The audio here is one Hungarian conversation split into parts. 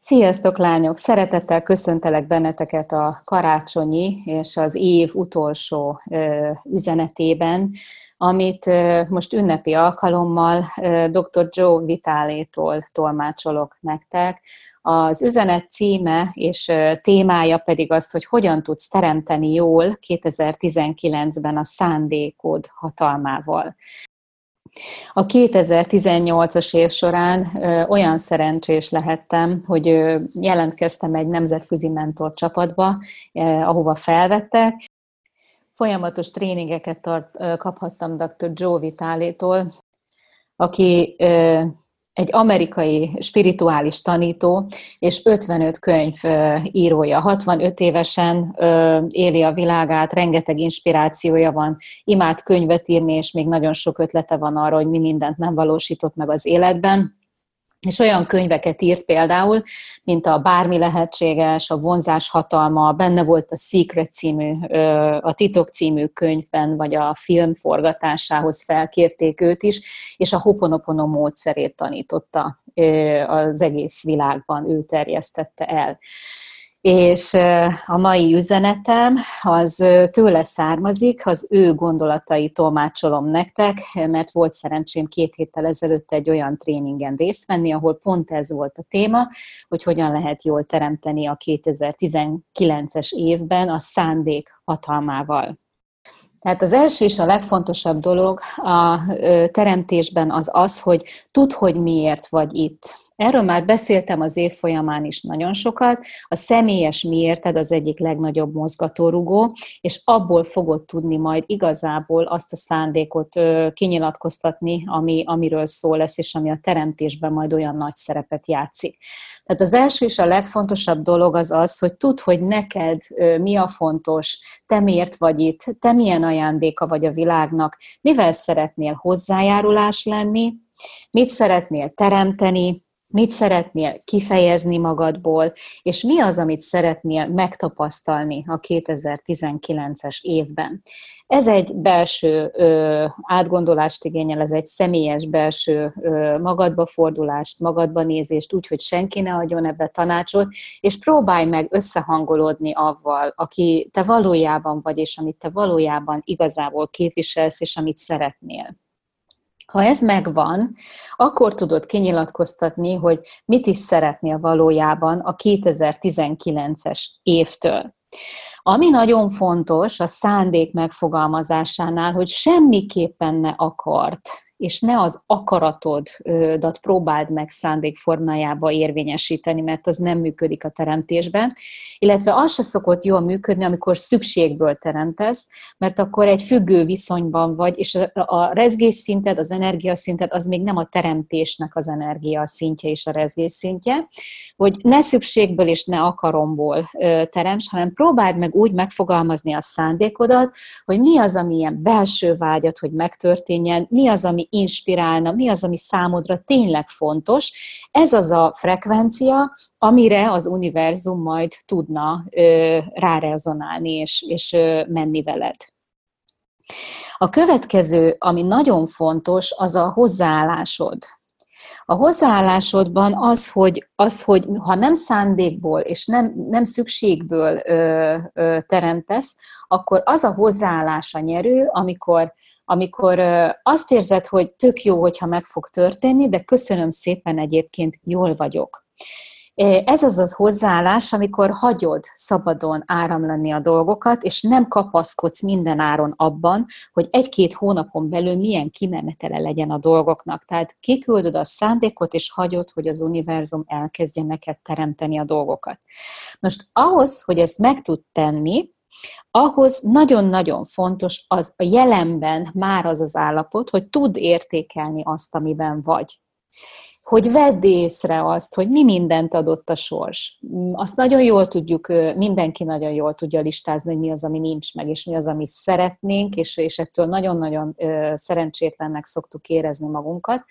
Sziasztok, lányok! Szeretettel köszöntelek benneteket a karácsonyi és az év utolsó üzenetében, amit most ünnepi alkalommal dr. Joe Vitálétól tolmácsolok nektek. Az üzenet címe és témája pedig az, hogy hogyan tudsz teremteni jól 2019-ben a szándékod hatalmával. A 2018-as év során olyan szerencsés lehettem, hogy jelentkeztem egy nemzetközi mentor csapatba, ahova felvettek. Folyamatos tréningeket tart, kaphattam dr. Joe Vitálétól, aki egy amerikai spirituális tanító, és 55 könyv írója. 65 évesen éli a világát, rengeteg inspirációja van, imád könyvet írni, és még nagyon sok ötlete van arra, hogy mi mindent nem valósított meg az életben és olyan könyveket írt például, mint a Bármi lehetséges, a Vonzás hatalma, benne volt a Secret című, a Titok című könyvben, vagy a film forgatásához felkérték őt is, és a Hoponopono módszerét tanította az egész világban, ő terjesztette el és a mai üzenetem az tőle származik, az ő gondolatai tolmácsolom nektek, mert volt szerencsém két héttel ezelőtt egy olyan tréningen részt venni, ahol pont ez volt a téma, hogy hogyan lehet jól teremteni a 2019-es évben a szándék hatalmával. Tehát az első és a legfontosabb dolog a teremtésben az az, hogy tudd, hogy miért vagy itt. Erről már beszéltem az év folyamán is nagyon sokat. A személyes miérted az egyik legnagyobb mozgatórugó, és abból fogod tudni majd igazából azt a szándékot kinyilatkoztatni, ami, amiről szó lesz, és ami a teremtésben majd olyan nagy szerepet játszik. Tehát az első és a legfontosabb dolog az az, hogy tudd, hogy neked mi a fontos, te miért vagy itt, te milyen ajándéka vagy a világnak, mivel szeretnél hozzájárulás lenni, mit szeretnél teremteni, mit szeretnél kifejezni magadból, és mi az, amit szeretnél megtapasztalni a 2019-es évben. Ez egy belső ö, átgondolást igényel, ez egy személyes belső ö, magadba fordulást, magadba nézést, úgy, hogy senki ne adjon ebbe tanácsot, és próbálj meg összehangolódni avval, aki te valójában vagy, és amit te valójában igazából képviselsz, és amit szeretnél. Ha ez megvan, akkor tudod kinyilatkoztatni, hogy mit is szeretnél valójában a 2019-es évtől. Ami nagyon fontos a szándék megfogalmazásánál, hogy semmiképpen ne akart és ne az akaratodat próbáld meg szándék formájába érvényesíteni, mert az nem működik a teremtésben, illetve az se szokott jól működni, amikor szükségből teremtesz, mert akkor egy függő viszonyban vagy, és a rezgés szinted, az energiaszinted az még nem a teremtésnek az energia szintje és a rezgés szintje, hogy ne szükségből és ne akaromból teremts, hanem próbáld meg úgy megfogalmazni a szándékodat, hogy mi az, ami ilyen belső vágyat, hogy megtörténjen, mi az, ami inspirálna, mi az, ami számodra tényleg fontos. Ez az a frekvencia, amire az univerzum majd tudna ö, rárezonálni és, és ö, menni veled. A következő, ami nagyon fontos, az a hozzáállásod. A hozzáállásodban az, hogy, az, hogy ha nem szándékból és nem, nem szükségből ö, ö, teremtesz, akkor az a hozzáállás a nyerő, amikor amikor azt érzed, hogy tök jó, hogyha meg fog történni, de köszönöm szépen egyébként, jól vagyok. Ez az az hozzáállás, amikor hagyod szabadon áramlani a dolgokat, és nem kapaszkodsz minden áron abban, hogy egy-két hónapon belül milyen kimenetele legyen a dolgoknak. Tehát kiküldöd a szándékot, és hagyod, hogy az univerzum elkezdje neked teremteni a dolgokat. Most ahhoz, hogy ezt meg tud tenni, ahhoz nagyon-nagyon fontos az a jelenben már az az állapot, hogy tud értékelni azt, amiben vagy. Hogy vedd észre azt, hogy mi mindent adott a sors. Azt nagyon jól tudjuk, mindenki nagyon jól tudja listázni, hogy mi az, ami nincs meg, és mi az, ami szeretnénk, és, és ettől nagyon-nagyon szerencsétlennek szoktuk érezni magunkat.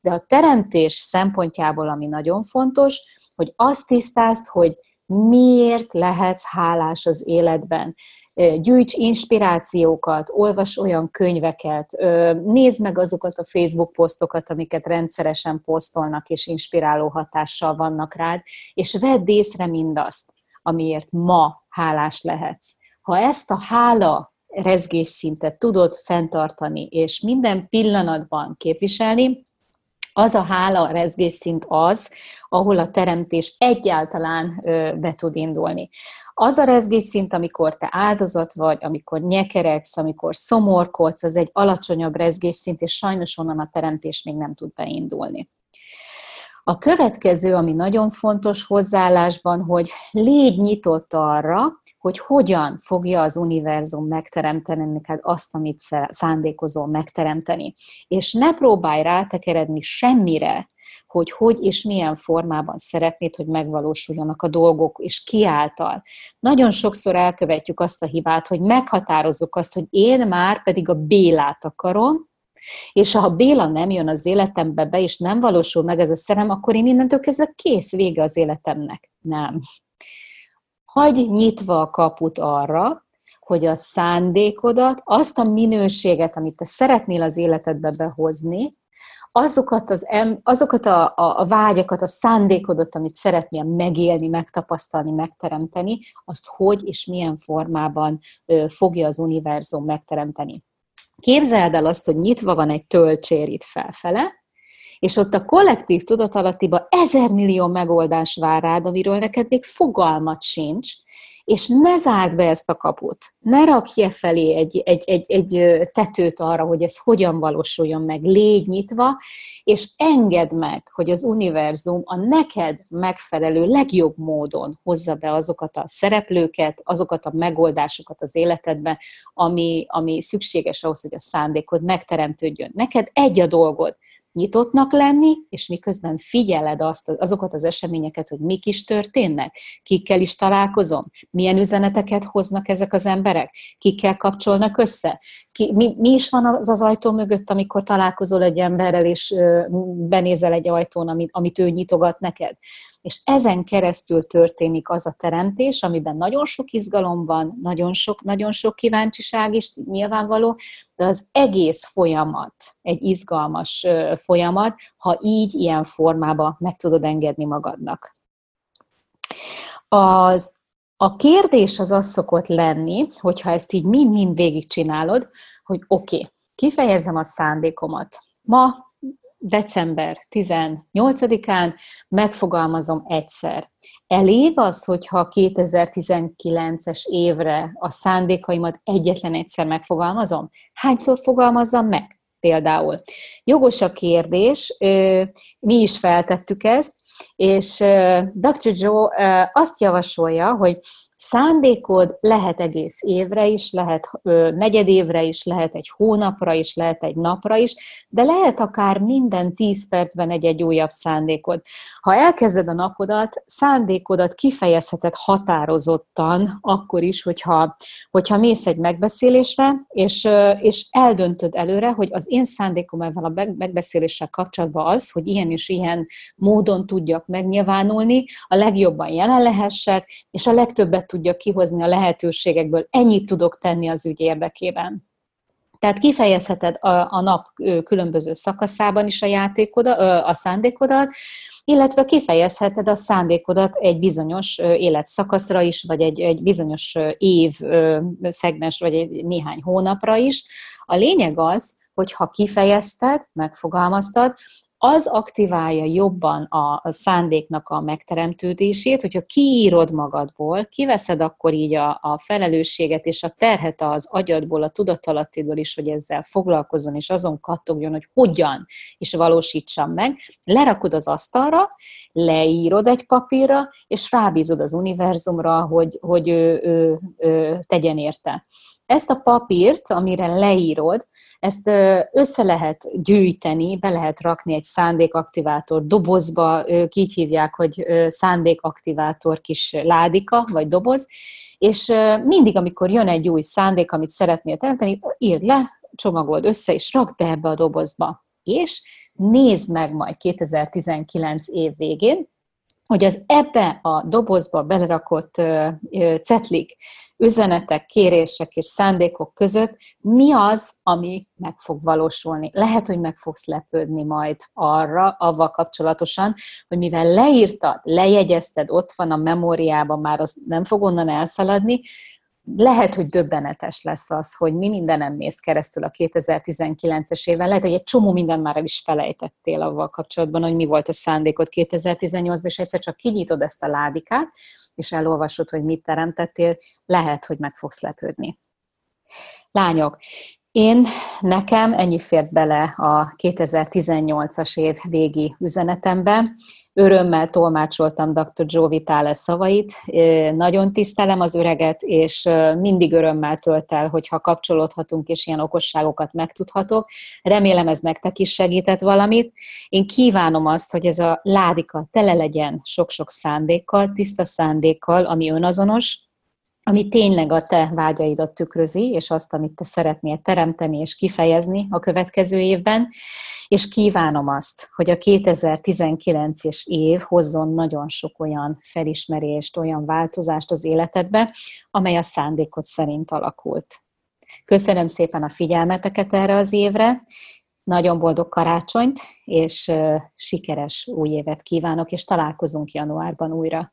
De a teremtés szempontjából, ami nagyon fontos, hogy azt tisztázd, hogy miért lehetsz hálás az életben gyűjts inspirációkat, olvas olyan könyveket, nézd meg azokat a Facebook posztokat, amiket rendszeresen posztolnak és inspiráló hatással vannak rád, és vedd észre mindazt, amiért ma hálás lehetsz. Ha ezt a hála rezgésszintet tudod fenntartani, és minden pillanatban képviselni, az a hála rezgésszint az, ahol a teremtés egyáltalán be tud indulni. Az a rezgésszint, amikor te áldozat vagy, amikor nyekeregsz, amikor szomorkodsz, az egy alacsonyabb rezgésszint, és sajnos onnan a teremtés még nem tud beindulni. A következő, ami nagyon fontos hozzáállásban, hogy légy nyitott arra, hogy hogyan fogja az univerzum megteremteni neked azt, amit szándékozol megteremteni. És ne próbálj rátekeredni semmire, hogy hogy és milyen formában szeretnéd, hogy megvalósuljanak a dolgok, és ki által. Nagyon sokszor elkövetjük azt a hibát, hogy meghatározzuk azt, hogy én már pedig a Bélát akarom, és ha Béla nem jön az életembe be, és nem valósul meg ez a szerem, akkor én innentől kezdve kész, vége az életemnek. Nem. Hagy nyitva a kaput arra, hogy a szándékodat, azt a minőséget, amit te szeretnél az életedbe behozni, azokat, az, azokat a, a, a vágyakat, a szándékodat, amit szeretnél megélni, megtapasztalni, megteremteni, azt hogy és milyen formában ö, fogja az univerzum megteremteni. Képzeld el azt, hogy nyitva van egy töltsér itt felfele, és ott a kollektív tudatalattiba ezer millió megoldás vár rád, amiről neked még fogalmat sincs, és ne zárd be ezt a kaput, ne rakj felé egy, egy, egy, egy tetőt arra, hogy ez hogyan valósuljon meg, légy nyitva, és engedd meg, hogy az univerzum a neked megfelelő legjobb módon hozza be azokat a szereplőket, azokat a megoldásokat az életedbe, ami, ami szükséges ahhoz, hogy a szándékod megteremtődjön. Neked egy a dolgod, nyitottnak lenni, és miközben figyeled azt, azokat az eseményeket, hogy mik is történnek, kikkel is találkozom, milyen üzeneteket hoznak ezek az emberek, kikkel kapcsolnak össze, ki, mi, mi is van az az ajtó mögött, amikor találkozol egy emberrel, és benézel egy ajtón, amit, amit ő nyitogat neked és ezen keresztül történik az a teremtés, amiben nagyon sok izgalom van, nagyon sok, nagyon sok kíváncsiság is nyilvánvaló, de az egész folyamat egy izgalmas folyamat, ha így, ilyen formában meg tudod engedni magadnak. Az, a kérdés az az szokott lenni, hogyha ezt így mind-mind végigcsinálod, hogy oké, okay, kifejezem a szándékomat. Ma december 18-án megfogalmazom egyszer. Elég az, hogyha 2019-es évre a szándékaimat egyetlen egyszer megfogalmazom? Hányszor fogalmazzam meg? Például. Jogos a kérdés, mi is feltettük ezt, és Dr. Joe azt javasolja, hogy Szándékod lehet egész évre is, lehet negyedévre is, lehet egy hónapra is, lehet egy napra is, de lehet akár minden tíz percben egy-egy újabb szándékod. Ha elkezded a napodat, szándékodat kifejezheted határozottan, akkor is, hogyha, hogyha mész egy megbeszélésre, és, és eldöntöd előre, hogy az én szándékom ezzel a megbeszéléssel kapcsolatban az, hogy ilyen és ilyen módon tudjak megnyilvánulni, a legjobban jelen lehessek, és a legtöbbet tudjak kihozni a lehetőségekből. Ennyit tudok tenni az ügy érdekében. Tehát kifejezheted a, a nap különböző szakaszában is a játékodat, a szándékodat, illetve kifejezheted a szándékodat egy bizonyos életszakaszra is, vagy egy, egy bizonyos év szegmes, vagy egy néhány hónapra is. A lényeg az, hogy ha kifejezted, megfogalmaztad, az aktiválja jobban a, szándéknak a megteremtődését, hogyha kiírod magadból, kiveszed akkor így a, a felelősséget és a terhet az agyadból, a tudatalattiból is, hogy ezzel foglalkozzon, és azon kattogjon, hogy hogyan is valósítsam meg, lerakod az asztalra, leírod egy papírra, és rábízod az univerzumra, hogy, hogy ő, ő, ő tegyen érte. Ezt a papírt, amire leírod, ezt össze lehet gyűjteni, be lehet rakni egy szándékaktivátor dobozba, ők így hívják, hogy szándékaktivátor kis ládika, vagy doboz, és mindig, amikor jön egy új szándék, amit szeretnél teremteni, írd le, csomagold össze, és rak be ebbe a dobozba. És nézd meg majd 2019 év végén, hogy az ebbe a dobozba belerakott cetlik, üzenetek, kérések és szándékok között mi az, ami meg fog valósulni. Lehet, hogy meg fogsz lepődni majd arra, avval kapcsolatosan, hogy mivel leírtad, lejegyezted, ott van a memóriában, már az nem fog onnan elszaladni, lehet, hogy döbbenetes lesz az, hogy mi mindenem mész keresztül a 2019-es éven. Lehet, hogy egy csomó minden már el is felejtettél avval kapcsolatban, hogy mi volt a szándékod 2018-ban, és egyszer csak kinyitod ezt a ládikát, és elolvasod, hogy mit teremtettél, lehet, hogy meg fogsz lepődni. Lányok, én nekem ennyi fért bele a 2018-as év végi üzenetembe. Örömmel tolmácsoltam dr. Joe Vitale szavait, nagyon tisztelem az öreget, és mindig örömmel tölt el, hogyha kapcsolódhatunk, és ilyen okosságokat megtudhatok. Remélem ez nektek is segített valamit. Én kívánom azt, hogy ez a ládika tele legyen sok-sok szándékkal, tiszta szándékkal, ami önazonos, ami tényleg a te vágyaidat tükrözi, és azt, amit te szeretnél teremteni és kifejezni a következő évben, és kívánom azt, hogy a 2019-es év hozzon nagyon sok olyan felismerést, olyan változást az életedbe, amely a szándékod szerint alakult. Köszönöm szépen a figyelmeteket erre az évre, nagyon boldog karácsonyt, és sikeres új évet kívánok, és találkozunk januárban újra.